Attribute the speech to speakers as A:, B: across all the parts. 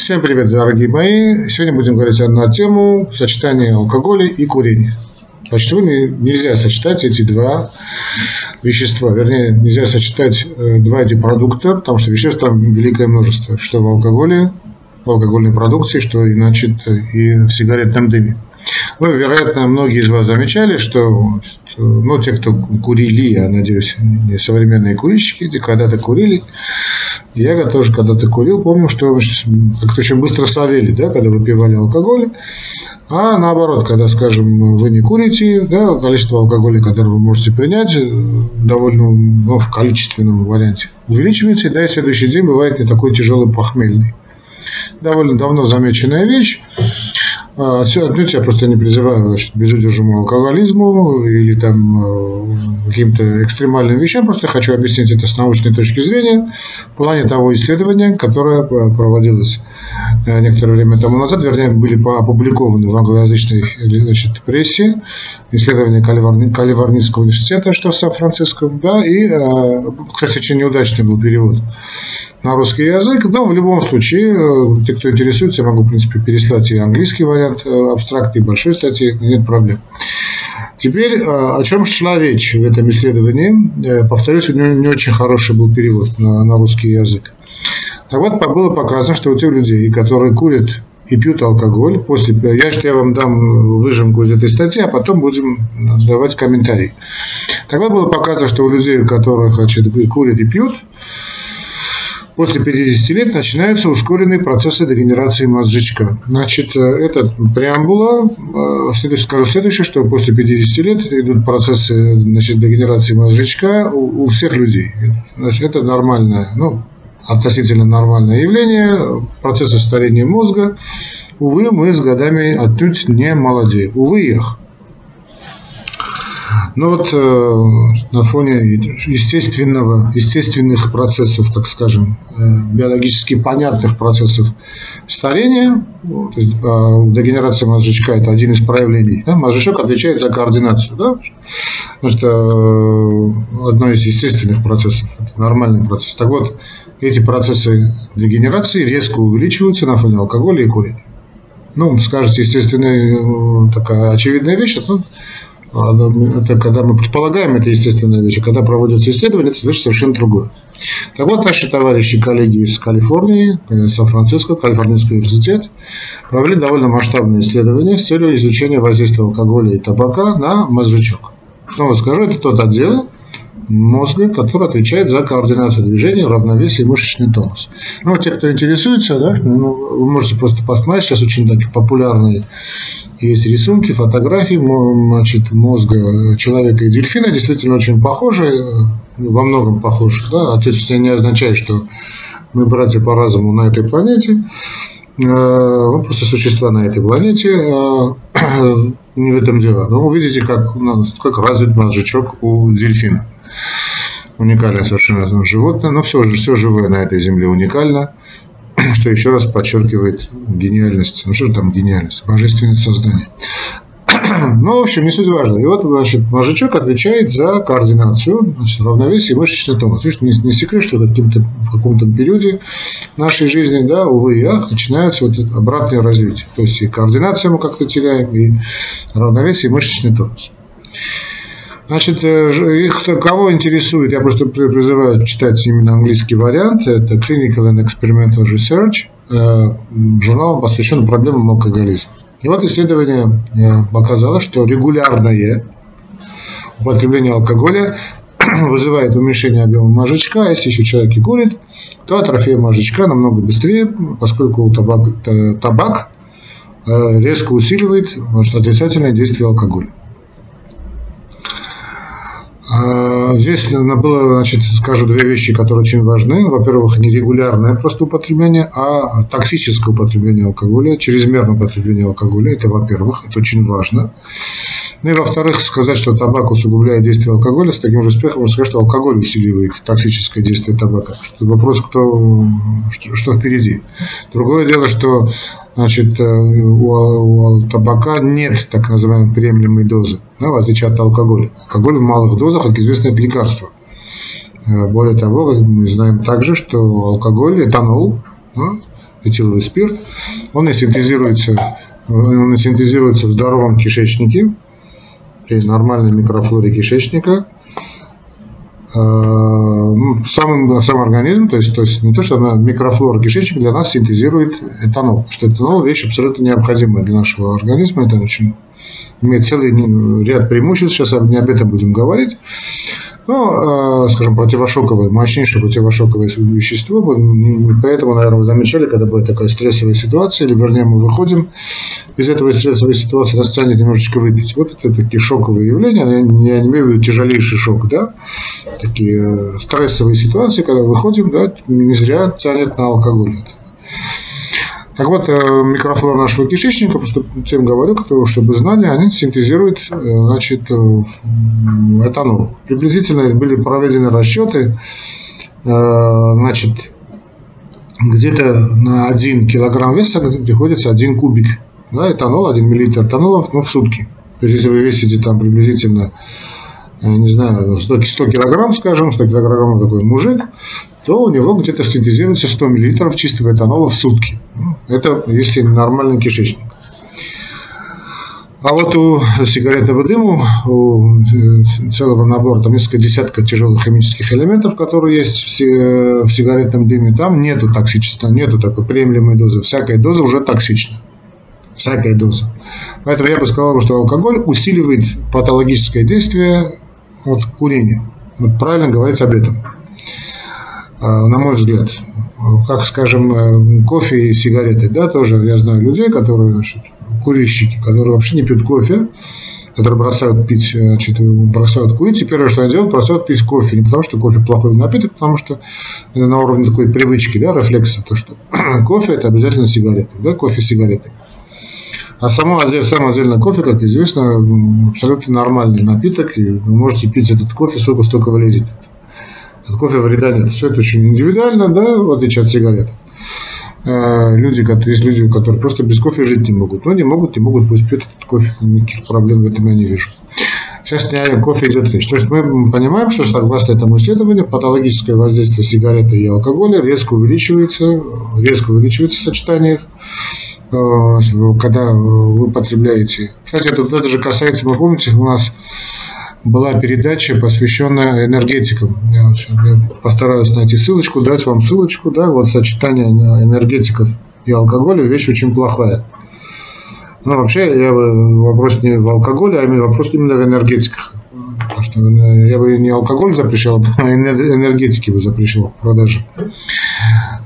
A: Всем привет, дорогие мои! Сегодня будем говорить на тему сочетания алкоголя и курения. Почему нельзя сочетать эти два вещества? Вернее, нельзя сочетать э, два эти продукта, потому что веществ там великое множество. Что в алкоголе, в алкогольной продукции, что иначе и в сигаретном дыме. Вы, вероятно, многие из вас замечали, что, что ну, те, кто курили, я надеюсь, не современные курильщики, когда-то курили, я тоже когда-то курил, помню, что как-то очень быстро совели, да, когда выпивали алкоголь. А наоборот, когда, скажем, вы не курите, да, количество алкоголя, которое вы можете принять, э, довольно ну, в количественном варианте увеличивается, да, и следующий день бывает не такой тяжелый похмельный. Довольно давно замеченная вещь. А, все, отнюдь я просто не призываю значит, безудержному алкоголизму или там э, каким-то экстремальным вещам, просто хочу объяснить это с научной точки зрения в плане того исследования, которое э, проводилось э, некоторое время тому назад, вернее, были опубликованы в англоязычной значит, прессе, исследования Калифорни... Калифорнийского университета, что в Сан-Франциско, да, и, кстати, очень неудачный был перевод на русский язык, но в любом случае, те, кто интересуется, я могу, в принципе, переслать и английский вариант, э, абстрактной большой статьи, нет проблем. Теперь э, о чем шла речь в этом исследовании? Э, повторюсь, у него не очень хороший был перевод на, на русский язык. Так вот, было показано, что у тех людей, которые курят и пьют алкоголь, после, я, я вам дам выжимку из этой статьи, а потом будем давать комментарии. Тогда было показано, что у людей, у которых значит, курят и пьют, после 50 лет начинаются ускоренные процессы дегенерации мозжечка. Значит, э, это преамбула. Э, скажу следующее, что после 50 лет идут процессы значит, дегенерации мозжечка у, у всех людей. Значит, это нормальное, ну, относительно нормальное явление, процессы старения мозга. Увы, мы с годами отнюдь не молодеем. Увы, их. Ну вот э, на фоне естественного, естественных процессов, так скажем, э, биологически понятных процессов старения, вот, э, дегенерация мозжечка – это один из проявлений. Да? Мозжечок отвечает за координацию. Да? Значит, э, одно из естественных процессов, это нормальный процесс. Так вот, эти процессы дегенерации резко увеличиваются на фоне алкоголя и курения. Ну, скажете, естественная э, такая очевидная вещь, но это когда мы предполагаем, это естественная вещь, а когда проводятся исследования, это совершенно другое. Так вот, наши товарищи, коллеги из Калифорнии, э, Сан-Франциско, Калифорнийский университет, провели довольно масштабное исследование с целью изучения воздействия алкоголя и табака на мозжечок. Снова скажу, это тот отдел, мозга, который отвечает за координацию движения, равновесие и мышечный тонус. Ну, те, кто интересуется, да, ну, вы можете просто посмотреть, сейчас очень такие популярные есть рисунки, фотографии значит, мозга человека и дельфина, действительно очень похожи, во многом похожи. Да? Отечество не означает, что мы братья по разуму на этой планете, э, мы просто существа на этой планете, э, не в этом дело. Но вы видите, как, как развит мозжечок у дельфина уникальное совершенно животное, но все же все живое на этой земле уникально, что еще раз подчеркивает гениальность, ну что же там гениальность, божественность создания. Ну, в общем, не суть важно. И вот, значит, мозжечок отвечает за координацию, значит, равновесие и мышечный тонус. Видишь, не, не секрет, что в, в каком-то периоде нашей жизни, да, увы и ах, начинаются вот обратное развитие. То есть и координацию мы как-то теряем, и равновесие, и мышечный тонус. Значит, э, их кого интересует, я просто призываю читать именно английский вариант, это Clinical and Experimental Research, э, журнал, посвящен проблемам алкоголизма. И вот исследование э, показало, что регулярное употребление алкоголя вызывает уменьшение объема мозжечка, если еще человек и курит, то атрофия мозжечка намного быстрее, поскольку табак, табак резко усиливает отрицательное действие алкоголя. А, здесь было, значит, скажу две вещи, которые очень важны. Во-первых, нерегулярное просто употребление, а токсическое употребление алкоголя, чрезмерное употребление алкоголя. Это, во-первых, это очень важно. Ну и во-вторых, сказать, что табак усугубляет действие алкоголя, с таким же успехом можно сказать, что алкоголь усиливает токсическое действие табака. Что вопрос, кто, что, что впереди. Другое дело, что значит, э, у, у табака нет так называемой приемлемой дозы, да, в отличие от алкоголя. Алкоголь в малых дозах, как известно, это лекарство. Э, более того, мы знаем также, что алкоголь, этанол, да, этиловый спирт. Он и синтезируется, он и синтезируется в здоровом кишечнике, при нормальной микрофлоре кишечника – Э, ну, сам, сам организм, то есть, то есть не то, что она микрофлора кишечника для нас синтезирует этанол, потому что этанол вещь абсолютно необходимая для нашего организма, это очень имеет целый ряд преимуществ, сейчас не об этом будем говорить. Ну, э, скажем, противошоковое, мощнейшее противошоковое вещество. Поэтому, наверное, вы замечали, когда будет такая стрессовая ситуация, или вернее мы выходим из этого стрессовой ситуации, нас тянет немножечко выпить. Вот это такие шоковые явления, я не имею в виду тяжелейший шок, да, такие э, стрессовые ситуации, когда выходим, да, не зря тянет на алкоголь. Так вот, э, микрофлора нашего кишечника, просто тем говорю, чтобы знали, они синтезируют э, значит, этанол. Приблизительно были проведены расчеты, э, значит, где-то на 1 килограмм веса приходится 1 кубик да, этанол, 1 миллилитр этанола ну, в сутки. То есть, если вы весите там приблизительно, не знаю, 100, 100 килограмм, скажем, 100 килограмм такой мужик, то у него где-то синтезируется 100 мл чистого этанола в сутки. Это если нормальный кишечник. А вот у сигаретного дыма, у э, целого набора, там несколько десятков тяжелых химических элементов, которые есть в сигаретном дыме, там нету токсичества, нету такой приемлемой дозы. Всякая доза уже токсична. Всякая доза. Поэтому я бы сказал, что алкоголь усиливает патологическое действие от курения. Вот правильно говорить об этом. А, на мой взгляд. Как, скажем, э, кофе и сигареты, да, тоже я знаю людей, которые, значит, курильщики, которые вообще не пьют кофе, которые бросают пить, значит, бросают курить, и первое, что они делают, бросают пить кофе. Не потому, что кофе плохой напиток, потому что на уровне такой привычки, да, рефлекса, то, что кофе это обязательно сигареты, да, кофе сигареты. А само, сам отдельно кофе, как известно, абсолютно нормальный напиток, и вы можете пить этот кофе сколько столько влезет. От кофе вреда нет. Все это очень индивидуально, да, в отличие от сигарет. Э, люди, есть люди, которые просто без кофе жить не могут. Но не могут, не могут, пусть пьют этот кофе. Никаких проблем в этом я не вижу. Сейчас не о кофе идет речь. То есть мы понимаем, что согласно этому исследованию патологическое воздействие сигареты и алкоголя резко увеличивается, резко увеличивается сочетание э, когда вы потребляете. Кстати, это, это же касается, вы помните, у нас была передача, посвященная энергетикам. Я, вот я постараюсь найти ссылочку, дать вам ссылочку. Да, вот сочетание энергетиков и алкоголя вещь очень плохая. Но вообще я бы вопрос не в алкоголе, а вопрос именно в энергетиках. Потому что я бы не алкоголь запрещал, а энергетики бы запрещал в продаже.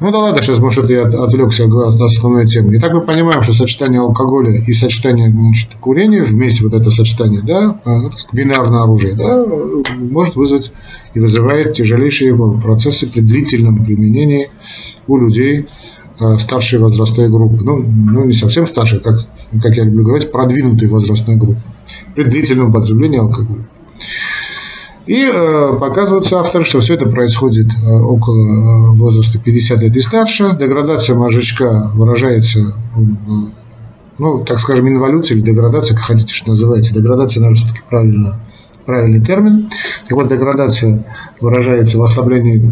A: Ну да ладно, сейчас, может, я отвлекся от основной темы. Итак, мы понимаем, что сочетание алкоголя и сочетание значит, курения, вместе вот это сочетание, да, а, бинарное оружие, да, может вызвать и вызывает тяжелейшие процессы при длительном применении у людей а, старшей возрастной группы. Ну, ну не совсем старшей, как, как я люблю говорить, продвинутой возрастной группы. При длительном употреблении алкоголя. И э, показываются авторы, что все это происходит э, около э, возраста 50 лет и старше. Деградация мозжечка выражается, ну, так скажем, инволюция или деградация, как хотите, что называется. Деградация, наверное, все-таки правильно, правильный термин. Так вот, деградация выражается в ослаблении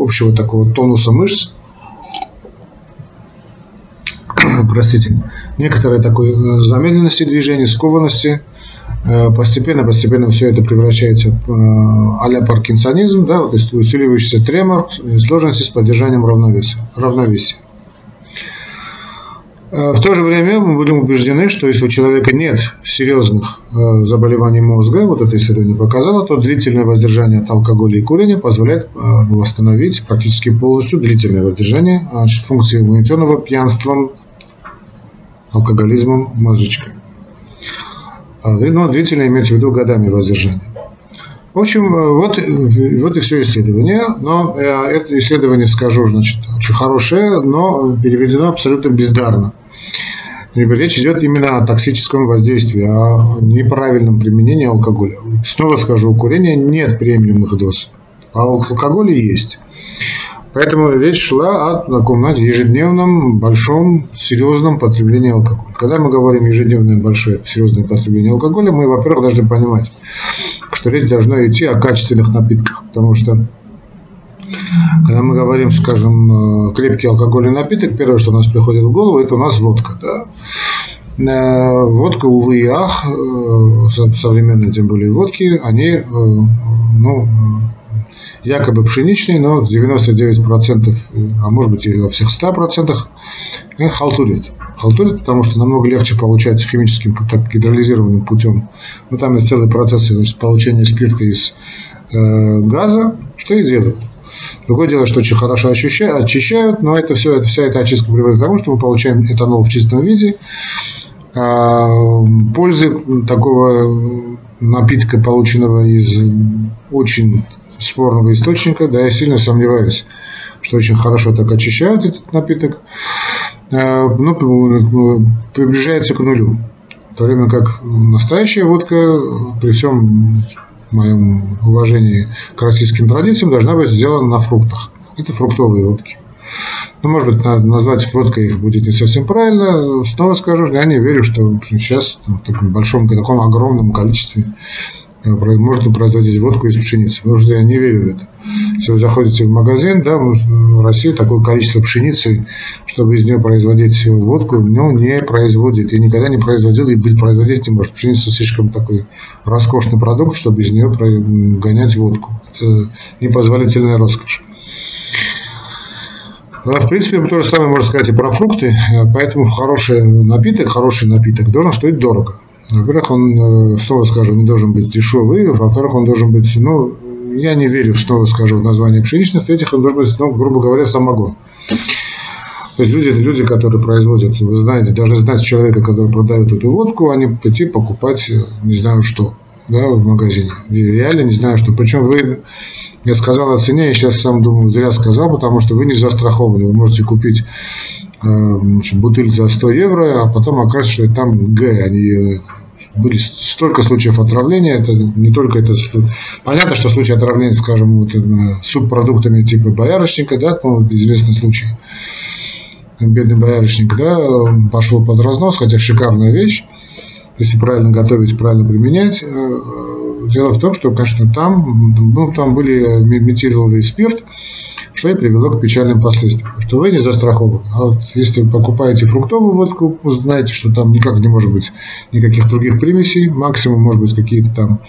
A: общего такого тонуса мышц, простите, некоторой такой замедленности движения, скованности, Постепенно-постепенно э, все это превращается э, а-ля паркинсонизм, да, то есть усиливающийся тремор, сложности с поддержанием равновесия. равновесия. Э, в то же время мы будем убеждены, что если у человека нет серьезных заболеваний мозга, вот это исследование показало, то длительное воздержание от алкоголя и курения позволяет восстановить практически полностью длительное воздержание функции иммунитетного пьянством, алкоголизмом мозжечка. А, но длительно имеется в виду годами воздержания. В общем, э, вот, э, вот и все исследование. Но э, это исследование, скажу, значит, очень хорошее, но переведено абсолютно бездарно. Речь идет именно о токсическом воздействии, о неправильном применении алкоголя. Снова скажу, у курения нет приемлемых доз, а у алкоголя есть. Поэтому речь шла о таком, знаете, ежедневном, большом, серьезном потреблении алкоголя. Когда мы говорим ежедневное, большое, серьезное потребление алкоголя, мы, во-первых, должны понимать, что речь должна идти о качественных напитках, потому что Когда мы говорим, скажем, э, крепкий алкогольный напиток, первое, что у нас приходит в голову, это у нас водка. Да? Э, водка, увы и ах, э, современные, тем более водки, они ну, якобы пшеничные, но в 99%, а может быть и во всех 100% халтурят. Халтурят, потому что намного легче получать химическим, так, гидролизированным путем. Но там есть целый процесс значит, получения спирта из э, газа, что и делают. Другое дело, что очень хорошо очищают, очищают но это все, это, вся эта очистка приводит к тому, что мы получаем этанол в чистом виде. А, пользы такого напитка, полученного из очень спорного источника, да, я сильно сомневаюсь, что очень хорошо так очищают этот напиток, а, ну, приближается к нулю. В то время как настоящая водка при всем моем уважении к российским традициям, должна быть сделана на фруктах. Это фруктовые водки. Ну, может быть, назвать водкой их будет не совсем правильно. Снова скажу, я не верю, что сейчас в таком большом, таком огромном количестве Э, можно производить водку из пшеницы, потому что я не верю в это. Если вы заходите в магазин, да, в России такое количество пшеницы, чтобы из нее производить водку, ну, не производит. И никогда не производил, и производить не может. Пшеница слишком такой роскошный продукт, чтобы из нее гонять водку. Это непозволительная роскошь. А, в принципе, то же самое можно сказать и про фрукты, поэтому хороший напиток, хороший напиток должен стоить дорого. Во-первых, он, э, снова скажу, не должен быть дешевый. Во-вторых, он должен быть, ну, я не верю, снова скажу, в название пшеничных. В-третьих, он должен быть, ну, грубо говоря, самогон. То есть люди, люди, которые производят, вы знаете, должны знать человека, который продает эту водку, а пойти покупать э, не знаю что да, в магазине. Реально не знаю что. Причем вы, я сказал о цене, я сейчас сам думаю, зря сказал, потому что вы не застрахованы. Вы можете купить э, бутыль за 100 евро, а потом окажется, что там Г, они были столько случаев отравления, это не только это, понятно, что случаи отравления, скажем, вот, субпродуктами типа боярышника, да, ну, известный случай, бедный боярышник, да, пошел под разнос, хотя шикарная вещь, если правильно готовить, правильно применять. Э, э, дело в том, что, конечно, там, ну, там были метиловый спирт, что и привело к печальным последствиям, что вы не застрахованы. А вот если вы покупаете фруктовую водку, вы знаете, что там никак не может быть никаких других примесей, максимум может быть какие-то там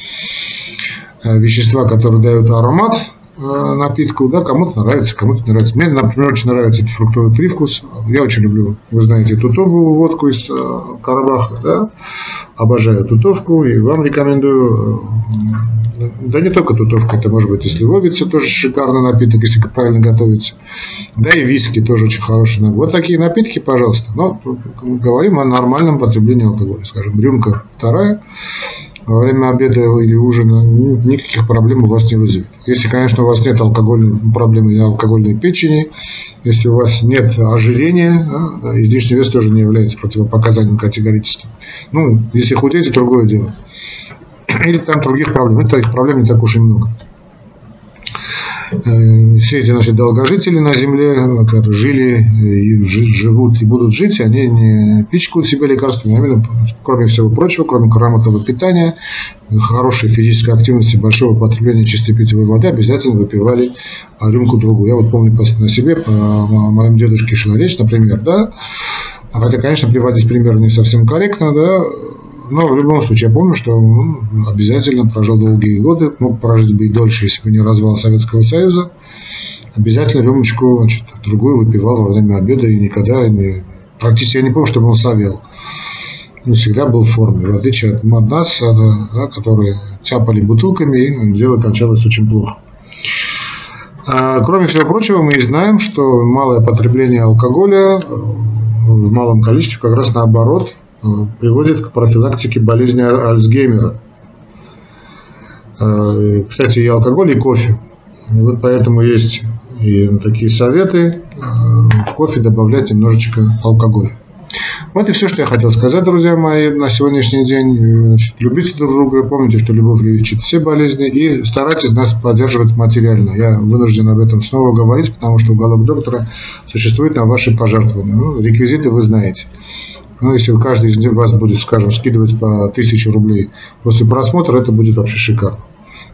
A: э, вещества, которые дают аромат, Э, напитку, да, кому-то нравится, кому-то не нравится. Мне, например, очень нравится этот фруктовый привкус. Я очень люблю, вы знаете, тутовую водку из э, Карабаха, да, обожаю тутовку и вам рекомендую. Э, да не только тутовка, это может быть и сливовица, тоже шикарный напиток, если правильно готовится. Да и виски тоже очень хороший напиток. Вот такие напитки, пожалуйста. Но говорим о нормальном потреблении алкоголя, скажем, рюмка вторая, во время обеда или ужина ну, никаких проблем у вас не вызовет. Если, конечно, у вас нет алкогольной проблемы и алкогольной печени, если у вас нет ожирения, да, излишний вес тоже не является противопоказанием категорически. Ну, если худеете, другое дело. Или там других проблем. Это таких проблем не так уж и много. Э, все эти наши долгожители на Земле, которые жили, и живут и будут жить, они не пичкают себя лекарствами, а именно, кроме всего прочего, кроме грамотного питания, хорошей физической активности, большого потребления чистой питьевой воды, обязательно выпивали рюмку другую. Я вот помню на себе, по моем дедушке шла речь, например, да, а хотя, конечно, приводить пример не совсем корректно, да, но в любом случае, я помню, что он обязательно прожил долгие годы, мог прожить бы и дольше, если бы не развал Советского Союза. Обязательно рюмочку, значит, другую выпивал во время обеда и никогда не... Практически я не помню, чтобы он совел. Он всегда был в форме, в отличие от нас, да, которые тяпали бутылками, и дело кончалось очень плохо. А, кроме всего прочего, мы и знаем, что малое потребление алкоголя э, в малом количестве как раз наоборот приводит к профилактике болезни Альцгеймера. Э, кстати, и алкоголь, и кофе. И вот поэтому есть и такие советы э, в кофе добавлять немножечко алкоголя. Вот и все, что я хотел сказать, друзья мои, на сегодняшний день. Значит, любите друг друга, помните, что любовь лечит все болезни, и старайтесь нас поддерживать материально. Я вынужден об этом снова говорить, потому что уголок доктора существует на ваши пожертвования. Ну, реквизиты вы знаете. Ну, если каждый из вас будет, скажем, скидывать по 1000 рублей после просмотра, это будет вообще шикарно.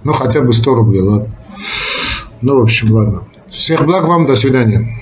A: Ну, хотя бы 100 рублей, ладно. Ну, в общем, ладно. Всех благ вам, до свидания.